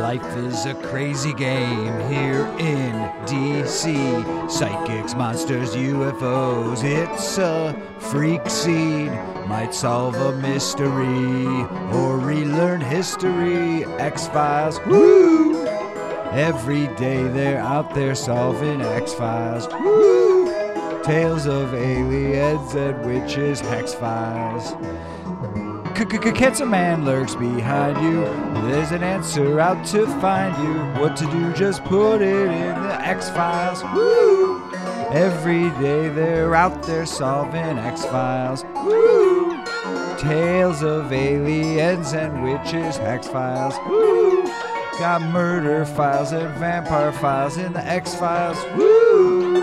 Life is a crazy game here in DC. Psychics, monsters, UFOs. It's a freak scene. Might solve a mystery or relearn history. X Files. Woo! Every day they're out there solving X Files. Woo! Tales of aliens and witches, X Files. Cancer Man lurks behind you. There's an answer out to find you. What to do? Just put it in the X Files. Woo! Every day they're out there solving X Files. Woo! Tales of aliens and witches, X Files. Woo! Got murder files and vampire files in the X Files. Woo!